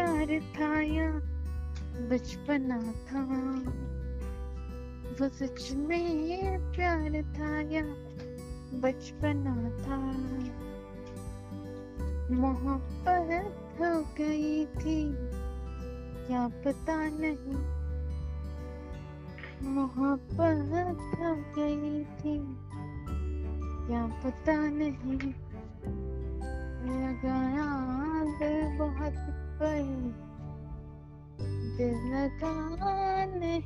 प्यार था या बचपना था? वो सच में प्यार था या बचपना था? मोहब्बत हो गई थी क्या पता नहीं? मोहब्बत हो गई थी क्या पता नहीं? लगाया दिल लगा नहीं